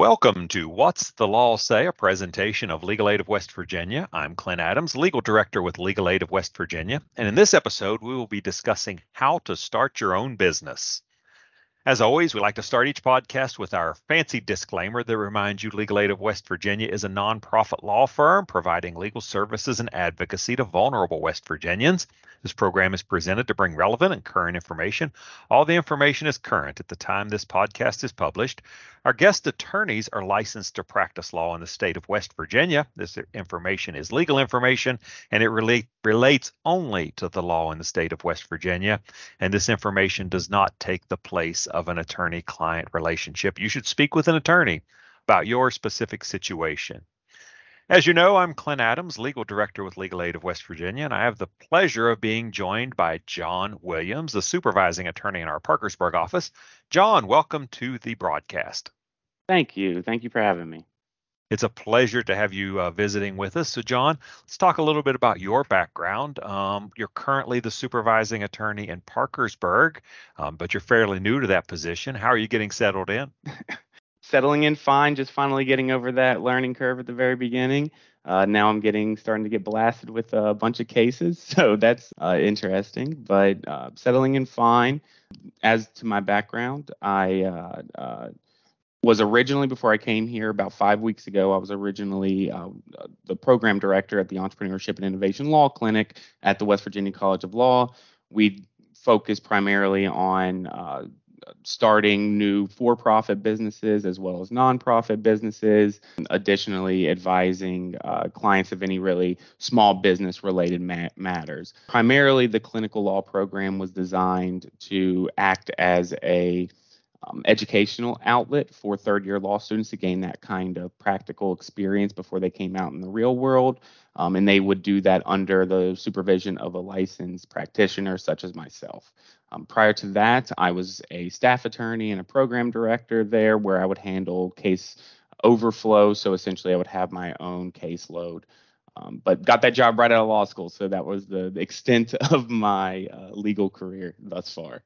Welcome to What's the Law Say, a presentation of Legal Aid of West Virginia. I'm Clint Adams, Legal Director with Legal Aid of West Virginia, and in this episode, we will be discussing how to start your own business. As always, we like to start each podcast with our fancy disclaimer that reminds you Legal Aid of West Virginia is a nonprofit law firm providing legal services and advocacy to vulnerable West Virginians. This program is presented to bring relevant and current information. All the information is current at the time this podcast is published. Our guest attorneys are licensed to practice law in the state of West Virginia. This information is legal information and it relate, relates only to the law in the state of West Virginia. And this information does not take the place of an attorney client relationship. You should speak with an attorney about your specific situation. As you know, I'm Clint Adams, Legal Director with Legal Aid of West Virginia, and I have the pleasure of being joined by John Williams, the supervising attorney in our Parkersburg office. John, welcome to the broadcast. Thank you. Thank you for having me. It's a pleasure to have you uh, visiting with us. So, John, let's talk a little bit about your background. Um, you're currently the supervising attorney in Parkersburg, um, but you're fairly new to that position. How are you getting settled in? Settling in fine, just finally getting over that learning curve at the very beginning. Uh, now I'm getting starting to get blasted with a bunch of cases, so that's uh, interesting. But uh, settling in fine. As to my background, I uh, uh, was originally before I came here about five weeks ago. I was originally uh, the program director at the Entrepreneurship and Innovation Law Clinic at the West Virginia College of Law. We focus primarily on uh, starting new for-profit businesses as well as nonprofit businesses. Additionally, advising uh, clients of any really small business-related ma- matters. Primarily, the clinical law program was designed to act as a um, educational outlet for third year law students to gain that kind of practical experience before they came out in the real world. Um, and they would do that under the supervision of a licensed practitioner, such as myself. Um, prior to that, I was a staff attorney and a program director there where I would handle case overflow. So essentially, I would have my own caseload. Um, but got that job right out of law school. So that was the, extent of my uh, legal career thus far.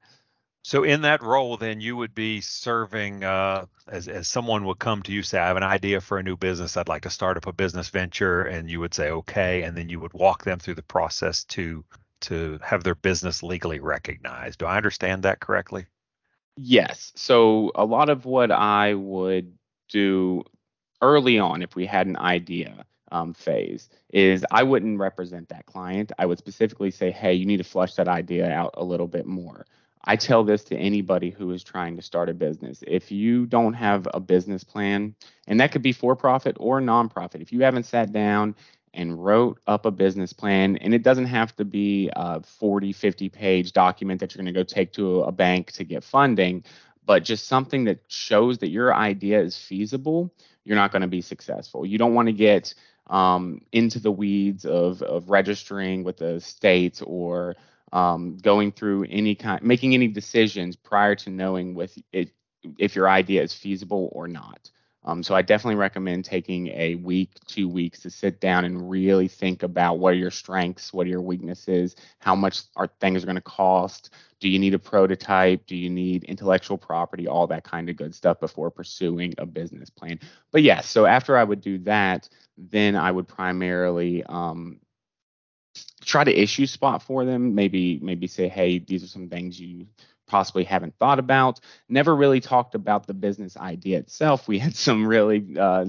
So in that role, then you would be serving uh, as as someone would come to you say, I have an idea for a new business. I'd like to start up a business venture, and you would say, okay, and then you would walk them through the process to to have their business legally recognized. Do I understand that correctly? Yes. So a lot of what I would do early on, if we had an idea um, phase, is I wouldn't represent that client. I would specifically say, hey, you need to flush that idea out a little bit more. I tell this to anybody who is trying to start a business. If you don't have a business plan, and that could be for profit or nonprofit, if you haven't sat down and wrote up a business plan, and it doesn't have to be a 40, 50 page document that you're going to go take to a bank to get funding, but just something that shows that your idea is feasible, you're not going to be successful. You don't want to get um, into the weeds of, of registering with the states or um, going through any kind, making any decisions prior to knowing with it if your idea is feasible or not. Um, so I definitely recommend taking a week, two weeks to sit down and really think about what are your strengths, what are your weaknesses, how much are things going to cost, do you need a prototype, do you need intellectual property, all that kind of good stuff before pursuing a business plan. But yes, yeah, so after I would do that, then I would primarily um, try to issue spot for them. Maybe maybe say hey these are some things you possibly haven't thought about. Never really talked about the business idea itself. We had some really uh,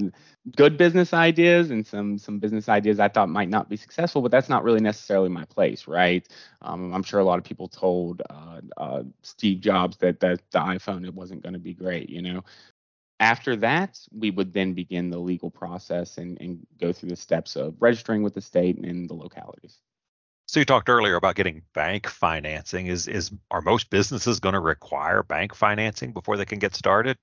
good business ideas and some some business ideas i thought might not be successful but that's not really necessarily my place right? Um, i'm sure a lot of people told uh, uh, steve jobs that, that the iphone it wasn't going to be great you know? After that, we would then begin the legal process and, and go through the steps of registering with the state and the localities. So you talked earlier about getting bank financing. Is is are most businesses going to require bank financing before they can get started?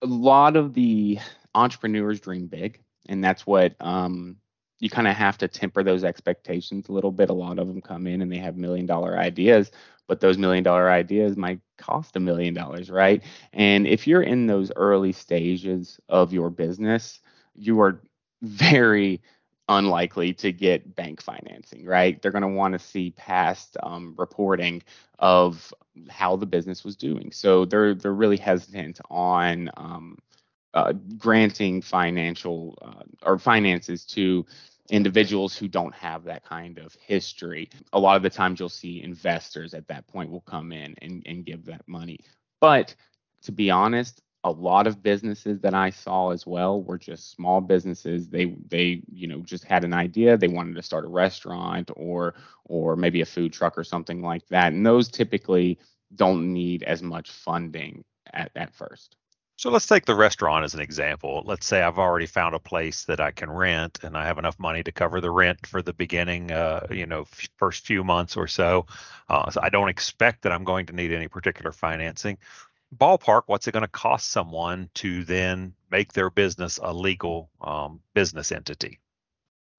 A lot of the entrepreneurs dream big, and that's what um, you kind of have to temper those expectations a little bit. A lot of them come in and they have million dollar ideas, but those million dollar ideas might cost a million dollars, right? And if you're in those early stages of your business, you are very unlikely to get bank financing, right? They're going to want to see past um, reporting of how the business was doing. So they're they're really hesitant on um, uh, granting financial uh, or finances to individuals who don't have that kind of history. A lot of the times you'll see investors at that point will come in and, and give that money. But to be honest, a lot of businesses that I saw as well were just small businesses. They they you know just had an idea. They wanted to start a restaurant or or maybe a food truck or something like that. And those typically don't need as much funding at, at first. So let's take the restaurant as an example. Let's say I've already found a place that I can rent and I have enough money to cover the rent for the beginning, uh, you know, f- first few months or so. Uh, so I don't expect that I'm going to need any particular financing. Ballpark, what's it going to cost someone to then make their business a legal um, business entity?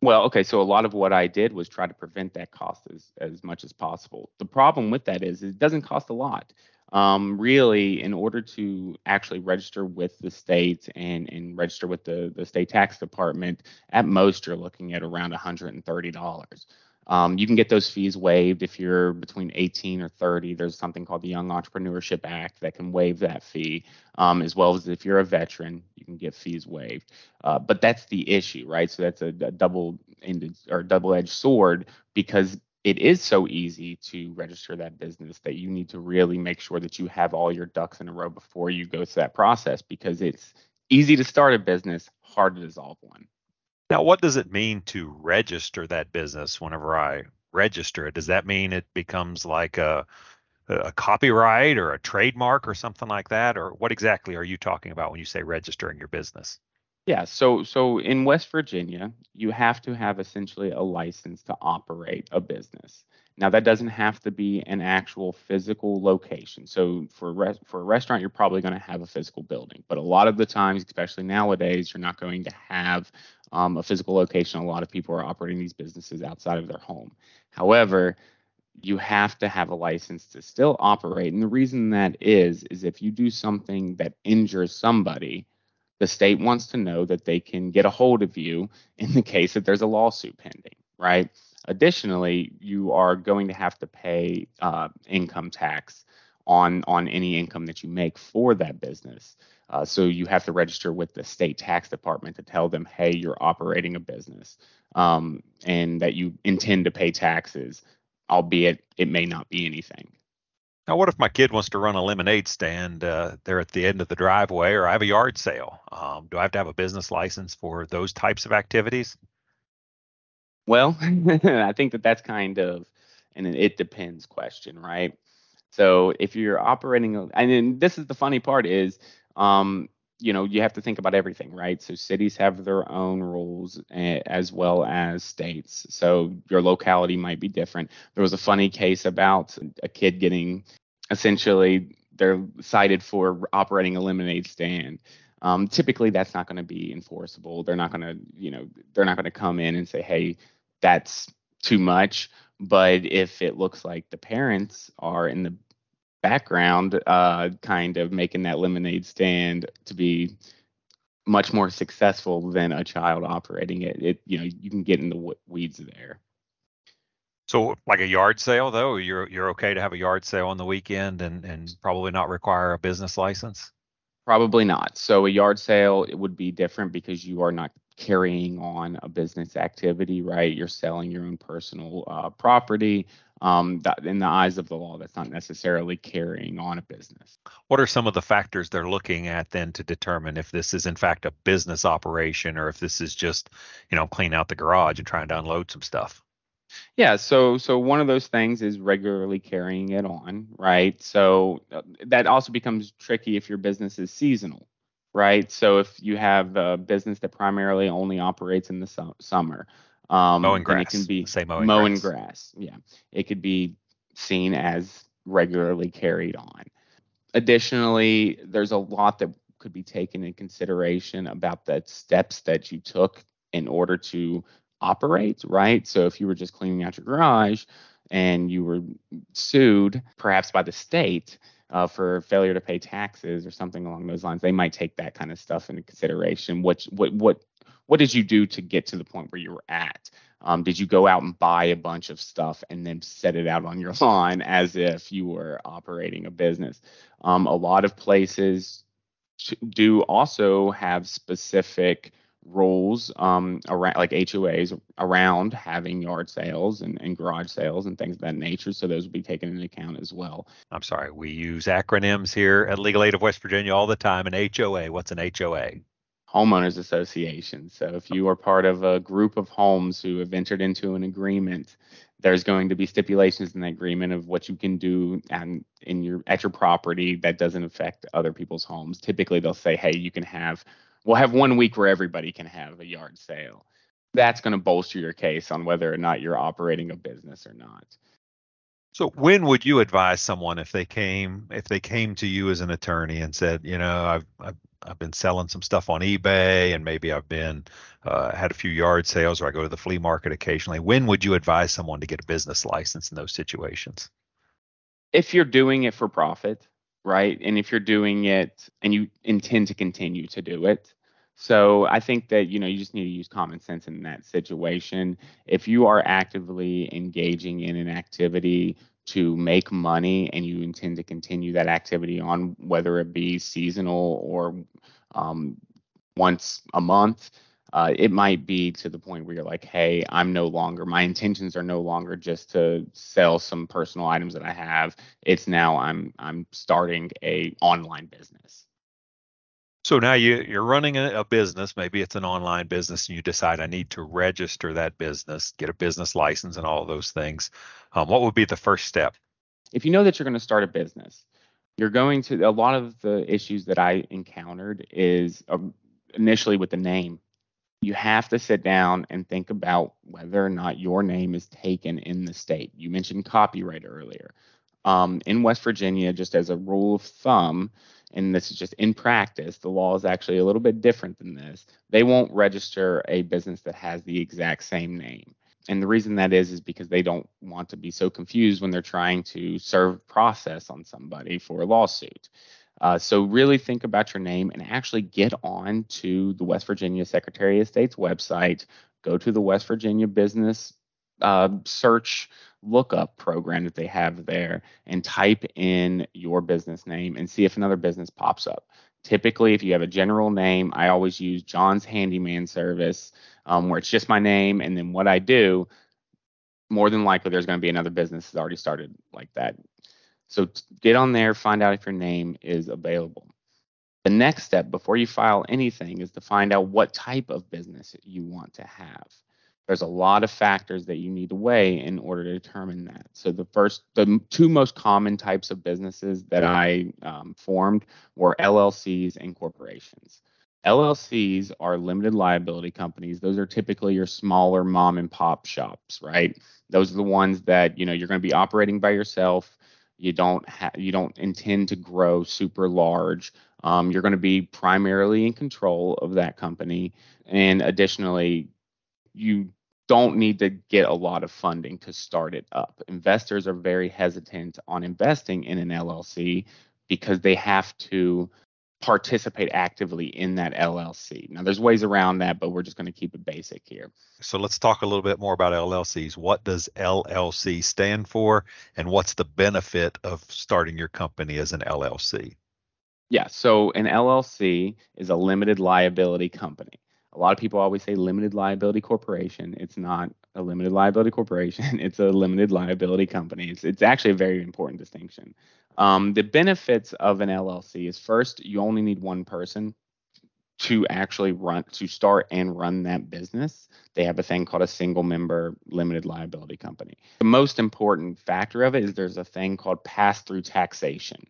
Well, okay, so a lot of what I did was try to prevent that cost as, as much as possible. The problem with that is it doesn't cost a lot um, really, in order to actually register with the state and, and register with the, the state tax department, at most you're looking at around $130. Um, you can get those fees waived if you're between 18 or 30. There's something called the Young Entrepreneurship Act that can waive that fee, um, as well as if you're a veteran, you can get fees waived. Uh, but that's the issue, right? So that's a, a double-ended or double-edged sword because it is so easy to register that business that you need to really make sure that you have all your ducks in a row before you go through that process because it's easy to start a business, hard to dissolve one. Now, what does it mean to register that business whenever I register it? Does that mean it becomes like a a copyright or a trademark or something like that or what exactly are you talking about when you say registering your business yeah, so so in West Virginia, you have to have essentially a license to operate a business. Now that doesn't have to be an actual physical location. So for res- for a restaurant, you're probably going to have a physical building, but a lot of the times, especially nowadays, you're not going to have um, a physical location. A lot of people are operating these businesses outside of their home. However, you have to have a license to still operate, and the reason that is is if you do something that injures somebody the state wants to know that they can get a hold of you in the case that there's a lawsuit pending, right? Additionally, you are going to have to pay uh, income tax on on any income that you make for that business. Uh, so you have to register with the state tax department to tell them, hey, you're operating a business um, and that you intend to pay taxes, albeit it may not be anything. Now, what if my kid wants to run a lemonade stand uh, there at the end of the driveway, or I have a yard sale? Um, do I have to have a business license for those types of activities? Well, I think that that's kind of an it depends question, right? So if you're operating, and then this is the funny part is, um, you know, you have to think about everything, right? So cities have their own rules as well as states. So your locality might be different. There was a funny case about a kid getting essentially they're cited for operating a lemonade stand. Um, typically, that's not going to be enforceable. They're not going to, you know, they're not going to come in and say, "Hey, that's too much." But if it looks like the parents are in the background, uh, kind of making that lemonade stand to be much more successful than a child operating it, it you know, you can get in the weeds there. So, like a yard sale, though, you're you're okay to have a yard sale on the weekend and and probably not require a business license. Probably not. So, a yard sale it would be different because you are not carrying on a business activity, right? You're selling your own personal uh, property. Um, that in the eyes of the law, that's not necessarily carrying on a business. What are some of the factors they're looking at then to determine if this is in fact a business operation or if this is just, you know, clean out the garage and trying to unload some stuff? Yeah, so so one of those things is regularly carrying it on, right? So uh, that also becomes tricky if your business is seasonal, right? So if you have a business that primarily only operates in the su- summer, um, mowing grass, it can be say mowing, mowing grass. grass. Yeah, it could be seen as regularly carried on. Additionally, there's a lot that could be taken in consideration about the steps that you took in order to operate, right? So if you were just cleaning out your garage and you were sued, perhaps by the state, uh, for failure to pay taxes or something along those lines, they might take that kind of stuff into consideration. What what what what did you do to get to the point where you were at? Um, did you go out and buy a bunch of stuff and then set it out on your lawn as if you were operating a business? Um, a lot of places do also have specific rules um, around like HOAs around having yard sales and, and garage sales and things of that nature. So those will be taken into account as well. I'm sorry, we use acronyms here at Legal Aid of West Virginia all the time. An HOA, what's an HOA? Homeowners Association. So if you are part of a group of homes who have entered into an agreement, there's going to be stipulations in the agreement of what you can do and in your at your property that doesn't affect other people's homes. Typically they'll say, hey, you can have we'll have one week where everybody can have a yard sale. That's going to bolster your case on whether or not you're operating a business or not. So when would you advise someone if they came if they came to you as an attorney and said, you know, I've I've, I've been selling some stuff on eBay and maybe I've been uh, had a few yard sales or I go to the flea market occasionally. When would you advise someone to get a business license in those situations? If you're doing it for profit, right? And if you're doing it and you intend to continue to do it. So I think that you know you just need to use common sense in that situation. If you are actively engaging in an activity to make money and you intend to continue that activity on, whether it be seasonal or um, once a month, uh, it might be to the point where you're like, hey, I'm no longer, my intentions are no longer just to sell some personal items that I have. It's now I'm I'm starting a online business. So now you you're running a, a business. Maybe it's an online business, and you decide I need to register that business, get a business license, and all those things. Um, what would be the first step? If you know that you're going to start a business, you're going to a lot of the issues that I encountered is um, initially with the name you have to sit down and think about whether or not your name is taken in the state. You mentioned copyright earlier. Um, in West Virginia, just as a rule of thumb, and this is just in practice, the law is actually a little bit different than this. They won't register a business that has the exact same name. And the reason that is is because they don't want to be so confused when they're trying to serve process on somebody for a lawsuit. Uh, so really think about your name and actually get on to the West Virginia Secretary of State's website. Go to the West Virginia Business uh, Search lookup program that they have there and type in your business name and see if another business pops up. Typically, if you have a general name, I always use John's Handyman Service, um, where it's just my name and then what I do. More than likely, there's going to be another business that's already started like that. So get on there, find out if your name is available. The next step before you file anything is to find out what type of business you want to have. There's a lot of factors that you need to weigh in order to determine that. So the first, the two most common types of businesses that I um, formed were LLCs and corporations. LLCs are limited liability companies. Those are typically your smaller mom and pop shops, right? Those are the ones that you know you're going to be operating by yourself you don't ha- you don't intend to grow super large. Um, you're going to be primarily in control of that company, and additionally, you don't need to get a lot of funding to start it up. Investors are very hesitant on investing in an LLC because they have to participate actively in that LLC. Now, there's ways around that, but we're just going to keep it basic here. So let's talk a little bit more about LLCs. What does LLC stand for, and what's the benefit of starting your company as an LLC? Yeah, so an LLC is a limited liability company. A lot of people always say limited liability corporation. It's not a limited liability corporation. It's a limited liability company. It's, it's actually a very important distinction. Um, the benefits of an LLC is first, you only need one person to actually run to start and run that business. They have a thing called a single member limited liability company. The most important factor of it is there's a thing called pass through taxation.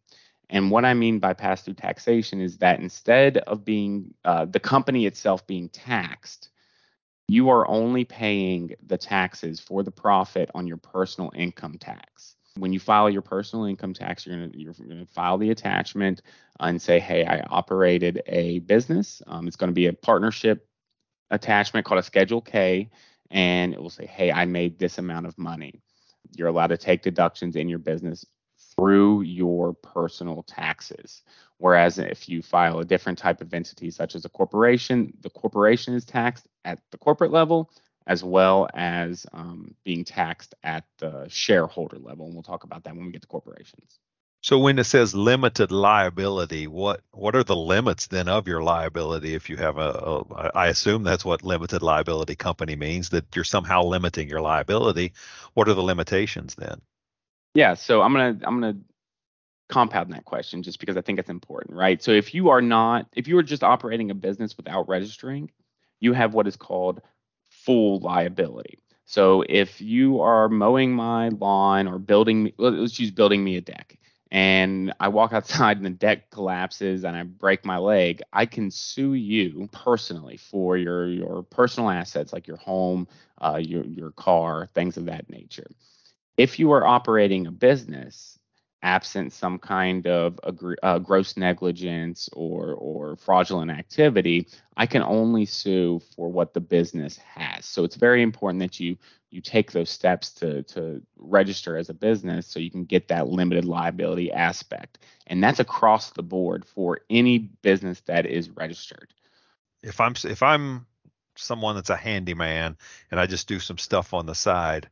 And what I mean by pass through taxation is that instead of being uh, the company itself being taxed, you are only paying the taxes for the profit on your personal income tax when you file your personal income tax, you're going you're gonna file the attachment and say, hey, I operated a business. Um, it's going to be a partnership attachment called a Schedule K, and it will say, hey, I made this amount of money. You're allowed to take deductions in your business through your personal taxes. Whereas if you file a different type of entity, such as a corporation, the corporation is taxed at the corporate level, as well as um, being taxed at the shareholder level. And we'll talk about that when we get to corporations. So when it says limited liability, what what are the limits then of your liability if you have a, a I assume that's what limited liability company means that you're somehow limiting your liability. What are the limitations then? Yeah, so I'm to I'm to compound that question just because I think it's important, right? So if you are not if you are just operating a business without registering, you have what is called full liability. So if you are mowing my lawn or building let's use building me a deck and I walk outside and the deck collapses and I break my leg, I can sue you personally for your your personal assets like your home, uh, your your car, things of that nature. If you are operating a business, absent some kind of uh, gross negligence or or fraudulent activity, I can only sue for what the business has. So it's very important that you you take those steps to to register as a business so you can get that limited liability aspect. And that's across the board for any business that is registered. If I'm if I'm someone that's a handyman and I just do some stuff on the side,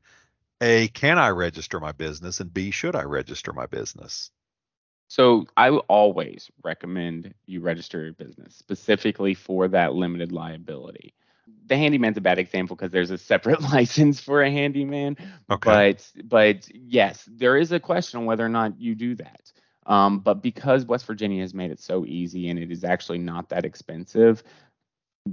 a, can I register my business? And B, should I register my business? So I always recommend you register your business specifically for that limited liability. The handyman's a bad example because there's a separate license for a handyman. Okay. But but yes, there is a question on whether or not you do that. Um, but because West Virginia has made it so easy and it is actually not that expensive,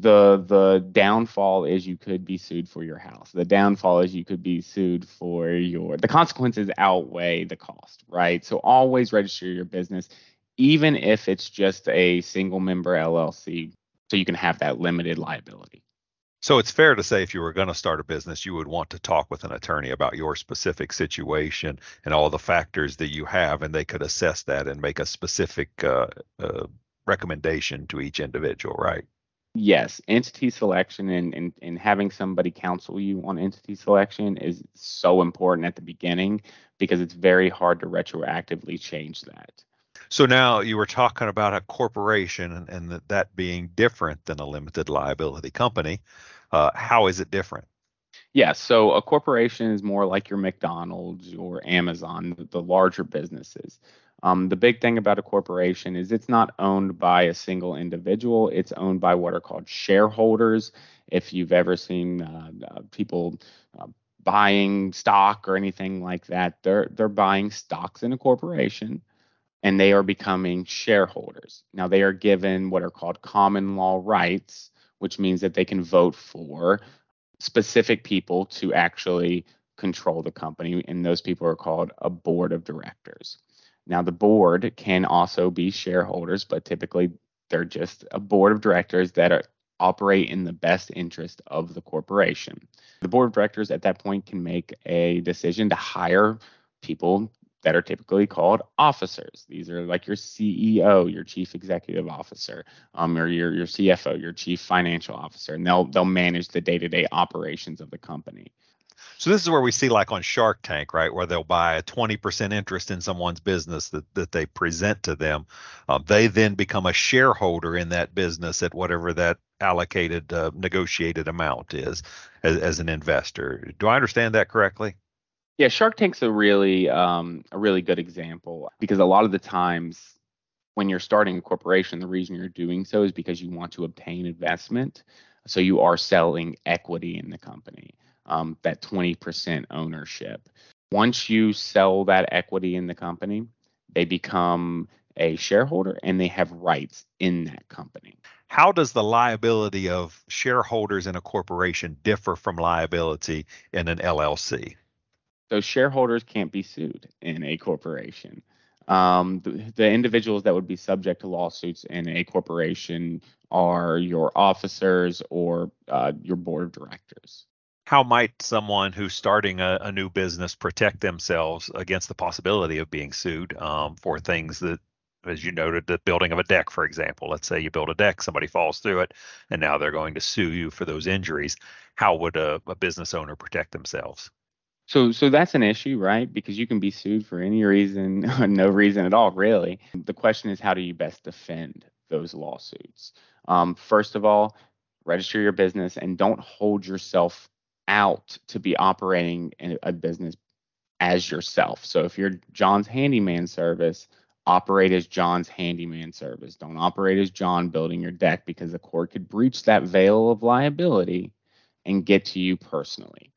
the the downfall is you could be sued for your house. The downfall is you could be sued for your the consequences outweigh the cost right? So always register your business even if it's just a single member llc so you can have that limited liability. So it's fair to say if you were going to start a business you would want to talk with an attorney about your specific situation and all the factors that you have and they could assess that and make a specific uh, uh, recommendation to each individual right yes, entity selection and, and, and having somebody counsel you on entity selection is so important at the beginning because it's very hard to retroactively change that. So now you were talking about a corporation and, and that, that being different than a limited liability company. Uh, how is it different? Yeah, so a corporation is more like your McDonald's or Amazon, the larger businesses. Um, the big thing about a corporation is it's not owned by a single individual. It's owned by what are called shareholders. If you've ever seen uh, uh, people uh, buying stock or anything like that, they're they're buying stocks in a corporation, and they are becoming shareholders. Now they are given what are called common law rights, which means that they can vote for specific people to actually control the company, and those people are called a board of directors. Now, the board can also be shareholders, but typically they're just a board of directors that are, operate in the best interest of the corporation. The board of directors at that point can make a decision to hire people that are typically called officers. These are like your CEO, your chief executive officer, um, or your your CFO, your chief financial officer, and they'll they'll manage the day-to-day operations of the company. So this is where we see like on Shark Tank, right, where they'll buy a 20% interest in someone's business that, that they present to them. Um, they then become a shareholder in that business at whatever that allocated uh, negotiated amount is as, as, an investor. Do I understand that correctly? Yeah, Shark Tank's a really um, a really good example because a lot of the times when you're starting a corporation, the reason you're doing so is because you want to obtain investment. So you are selling equity in the company um, that 20% ownership. Once you sell that equity in the company, they become a shareholder and they have rights in that company. How does the liability of shareholders in a corporation differ from liability in an LLC? So shareholders can't be sued in a corporation. Um, the, the, individuals that would be subject to lawsuits in a corporation are your officers or uh, your board of directors how might someone who's starting a, a, new business protect themselves against the possibility of being sued um, for things that as you noted the building of a deck for example. Let's say you build a deck somebody falls through it and now they're going to sue you for those injuries. How would a, a business owner protect themselves? So so that's an issue right? Because you can be sued for any reason no reason at all really. The question is how do you best defend those lawsuits? Um, first of all register your business and don't hold yourself out to be operating a business as yourself. So if you're John's handyman service, operate as John's handyman service. Don't operate as John building your deck because the court could breach that veil of liability and get to you personally.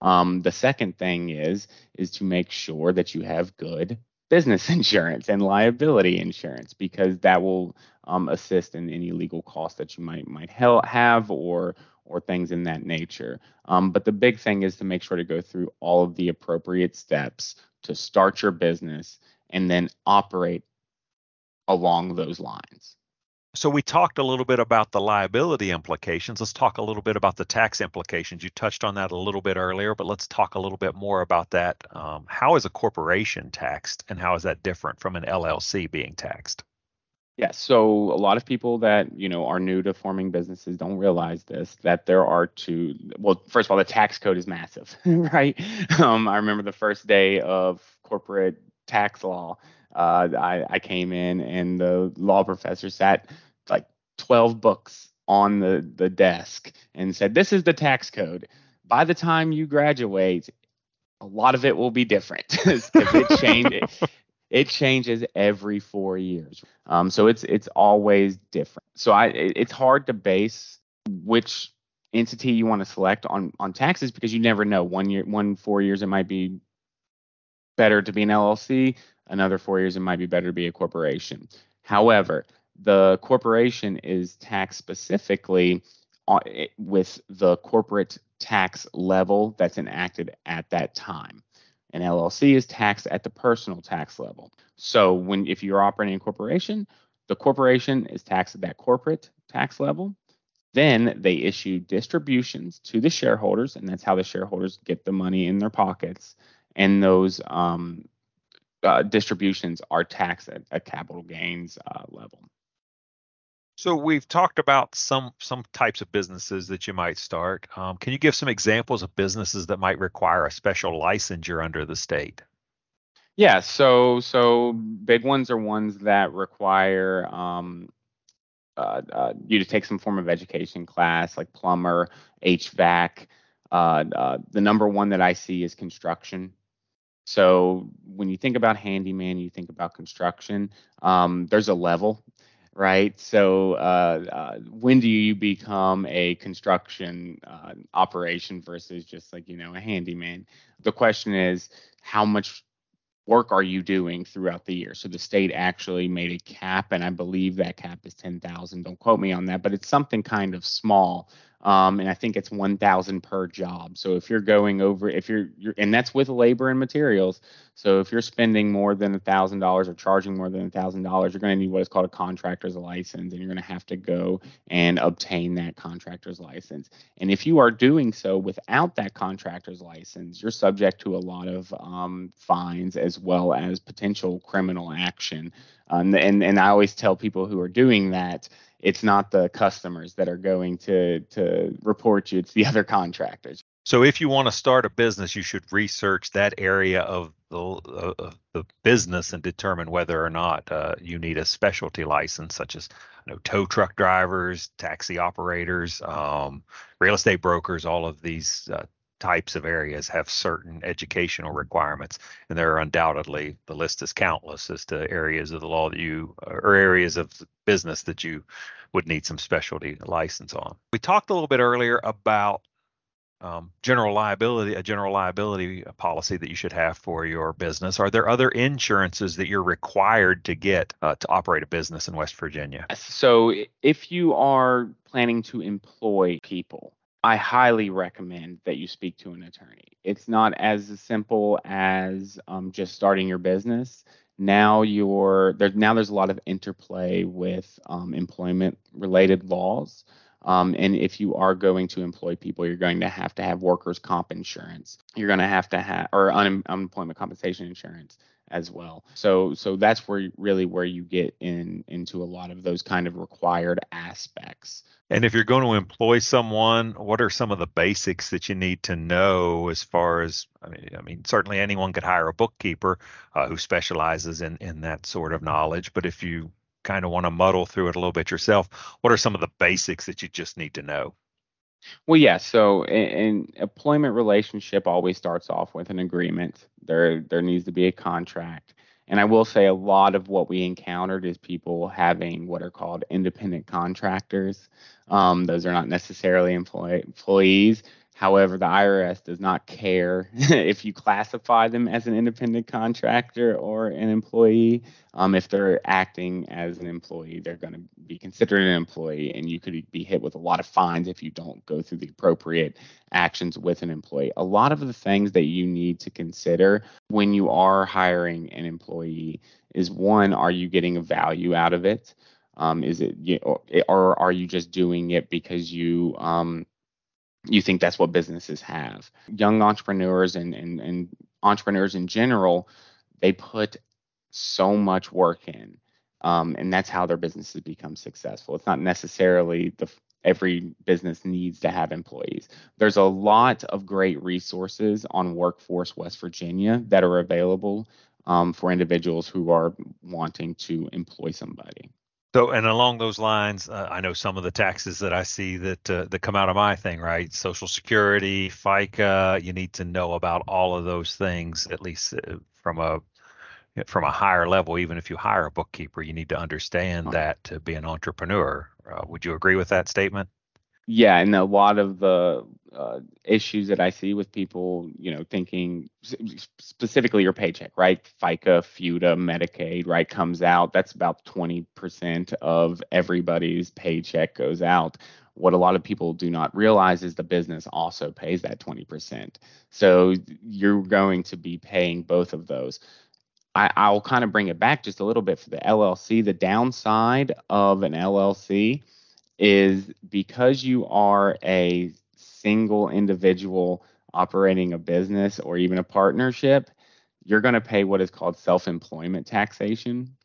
Um, the second thing is is to make sure that you have good business insurance and liability insurance because that will um, assist in any legal costs that you might might have or or things in that nature. Um, but the big thing is to make sure to go through all of the appropriate steps to start your business and then operate along those lines. So we talked a little bit about the liability implications. Let's talk a little bit about the tax implications. You touched on that a little bit earlier, but let's talk a little bit more about that. Um, how is a corporation taxed, and how is that different from an LLC being taxed? Yes. So a lot of people that you know are new to forming businesses don't realize this that there are two. Well, first of all, the tax code is massive, right? Um, I remember the first day of corporate tax law. Uh, I, I came in and the law professor sat like 12 books on the the desk and said, "This is the tax code. By the time you graduate, a lot of it will be different it changes it changes every four years. Um, so it's it's always different. So I it's hard to base which entity you want to select on on taxes because you never know. One year, one four years, it might be better to be an LLC. Another four years, it might be better to be a corporation. However, the corporation is taxed specifically on, with the corporate tax level that's enacted at that time. An LLC is taxed at the personal tax level. So when if you're operating a corporation, the corporation is taxed at that corporate tax level. Then they issue distributions to the shareholders, and that's how the shareholders get the money in their pockets. And those um, uh, distributions are taxed at a capital gains uh, level. So we've talked about some some types of businesses that you might start. Um, can you give some examples of businesses that might require a special licensure under the state? Yeah, so so big ones are ones that require um, uh, uh, you to take some form of education class, like plumber, HVAC. Uh, uh, the number one that I see is construction. So when you think about handyman, you think about construction. Um, there's a level right? So uh, uh, when do you become a construction uh, operation versus just like you know a handyman? The question is how much work are you doing throughout the year? So the state actually made a cap, and I believe that cap is ten thousand. Don't quote me on that, but it's something kind of small um, and I think it's 1,000 per job. So if you're going over, if you're, you're, and that's with labor and materials. So if you're spending more than a thousand dollars or charging more than a thousand dollars, you're going to need what is called a contractor's license, and you're going to have to go and obtain that contractor's license. And if you are doing so without that contractor's license, you're subject to a lot of um, fines as well as potential criminal action. Um, and and I always tell people who are doing that it's not the customers that are going to to report you it's the other contractors so if you want to start a business you should research that area of the, uh, the business and determine whether or not uh, you need a specialty license such as you know, tow truck drivers taxi operators um, real estate brokers all of these uh, types of areas have certain educational requirements, and there are undoubtedly the list is countless as to areas of the law that you or areas of business that you would need some specialty license on. We talked a little bit earlier about um, general liability, a general liability policy that you should have for your business. Are there other insurances that you're required to get uh, to operate a business in West Virginia? So, if you are planning to employ people, I highly recommend that you speak to an attorney. It's not as simple as um, just starting your business. Now you're. Now there's a lot of interplay with um, employment related laws. Um, and if you are going to employ people, you're going to have to have workers' comp insurance. You're going to have to have or un- unemployment compensation insurance as well. So so that's where really where you get in into a lot of those kind of required aspects. And if you're going to employ someone, what are some of the basics that you need to know as far as I mean, I mean certainly anyone could hire a bookkeeper uh, who specializes in in that sort of knowledge, but if you kind of want to muddle through it a little bit yourself, what are some of the basics that you just need to know? Well, yeah. So, an employment relationship always starts off with an agreement There there needs to be a contract. And I will say a lot of what we encountered is people having what are called independent contractors. Um, those are not necessarily employ- employees. However, the IRS does not care if you classify them as an independent contractor or an employee. Um, if they're acting as an employee, they're going to be considered an employee, and you could be hit with a lot of fines if you don't go through the appropriate actions with an employee. A lot of the things that you need to consider when you are hiring an employee is one, are you getting a value out of it? Um, is it or, or are you just doing it because you um, you think that's what businesses have. Young entrepreneurs and, and, and entrepreneurs in general, they put so much work in. Um, and that's how their businesses become successful. It's not necessarily the every business needs to have employees. There's a lot of great resources on Workforce West Virginia that are available um, for individuals who are wanting to employ somebody. So, and along those lines, uh, I know some of the taxes that I see that uh, that come out of my thing, right? Social Security, FICA. You need to know about all of those things, at least uh, from a from a higher level. Even if you hire a bookkeeper, you need to understand that to be an entrepreneur. Uh, would you agree with that statement? Yeah, and a lot of the uh, issues that I see with people, you know, thinking specifically your paycheck, right? FICA, FUTA, Medicaid, right, comes out. That's about 20% of everybody's paycheck goes out. What a lot of people do not realize is the business also pays that 20%. So you're going to be paying both of those. I, I'll kind of bring it back just a little bit for the LLC. The downside of an LLC is because you are a single individual operating a business or even a partnership, you're going to pay what is called self employment taxation.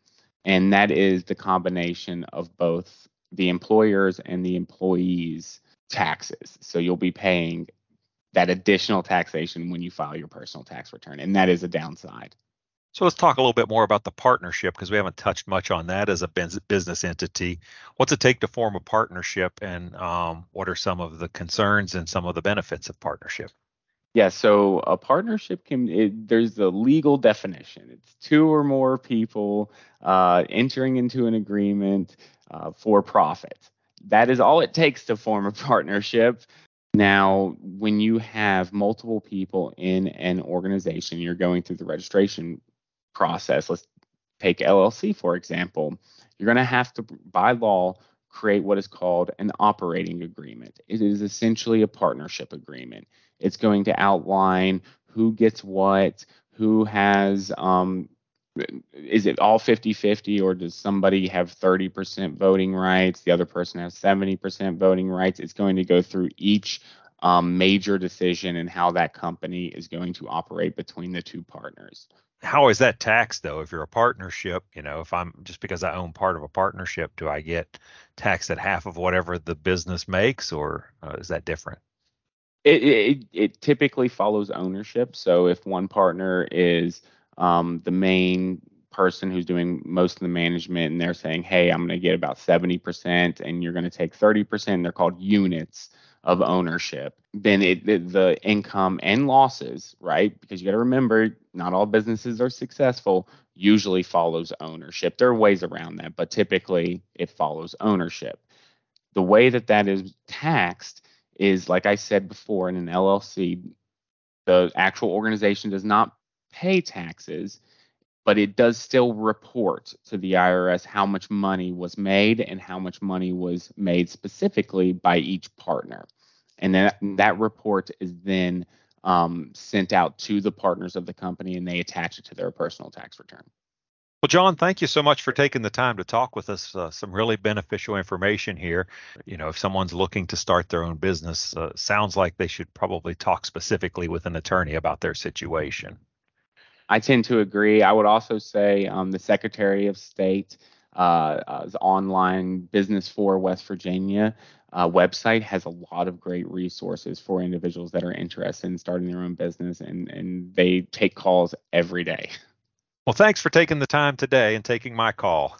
And that is the combination of both the employers and the employees' taxes. So you'll be paying that additional taxation when you file your personal tax return. And that is a downside. So let's talk a little bit more about the partnership because we haven't touched much on that as a business entity. What's it take to form a partnership, and um, what are some of the concerns and some of the benefits of partnership? Yeah, so a partnership can it, there's a legal definition. It's two or more people uh, entering into an agreement uh, for profit. That is all it takes to form a partnership. Now, when you have multiple people in an organization, you're going through the registration process. Let's take LLC, for example. You're going to have to, by law, create what is called an operating agreement. It is essentially a partnership agreement. It's going to outline who gets what, who has, um, is it all 50 50 or does somebody have 30% voting rights? The other person has 70% voting rights. It's going to go through each um, major decision and how that company is going to operate between the two partners how is that taxed though? If you're a partnership you know if i'm just because i own part of a partnership do i get taxed at half of whatever the business makes or uh, is that different? It, it, it typically follows ownership. So if one partner is um, the main person who's doing most of the management and they're saying hey i'm going to get about 70% and you're going to take 30% they're called units of ownership, then it, the income and losses, right? Because you got to remember, not all businesses are successful. Usually follows ownership. There are ways around that, but typically it follows ownership. The way that that is taxed is, like I said before, in an LLC, the actual organization does not pay taxes but it does still report to the IRS how much money was made and how much money was made specifically by each partner. And that, that report is then um, sent out to the partners of the company and they attach it to their personal tax return. Well, John, thank you so much for taking the time to talk with us. Uh, some really beneficial information here. You know, if someone's looking to start their own business, uh, sounds like they should probably talk specifically with an attorney about their situation. I tend to agree. I would also say um, the Secretary of State uh, uh, online business for West Virginia uh, website has a lot of great resources for individuals that are interested in starting their own business, and and they take calls every day. Well, thanks for taking the time today and taking my call.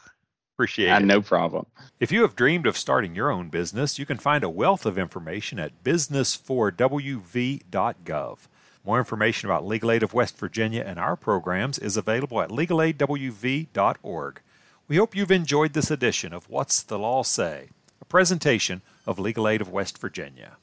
Appreciate uh, it. No problem. If you have dreamed of starting your own business, you can find a wealth of information at business4wv.gov. More information about Legal Aid of West Virginia and our programs is available at legalaidwv.org. We hope you've enjoyed this edition of What's the Law Say, a presentation of Legal Aid of West Virginia.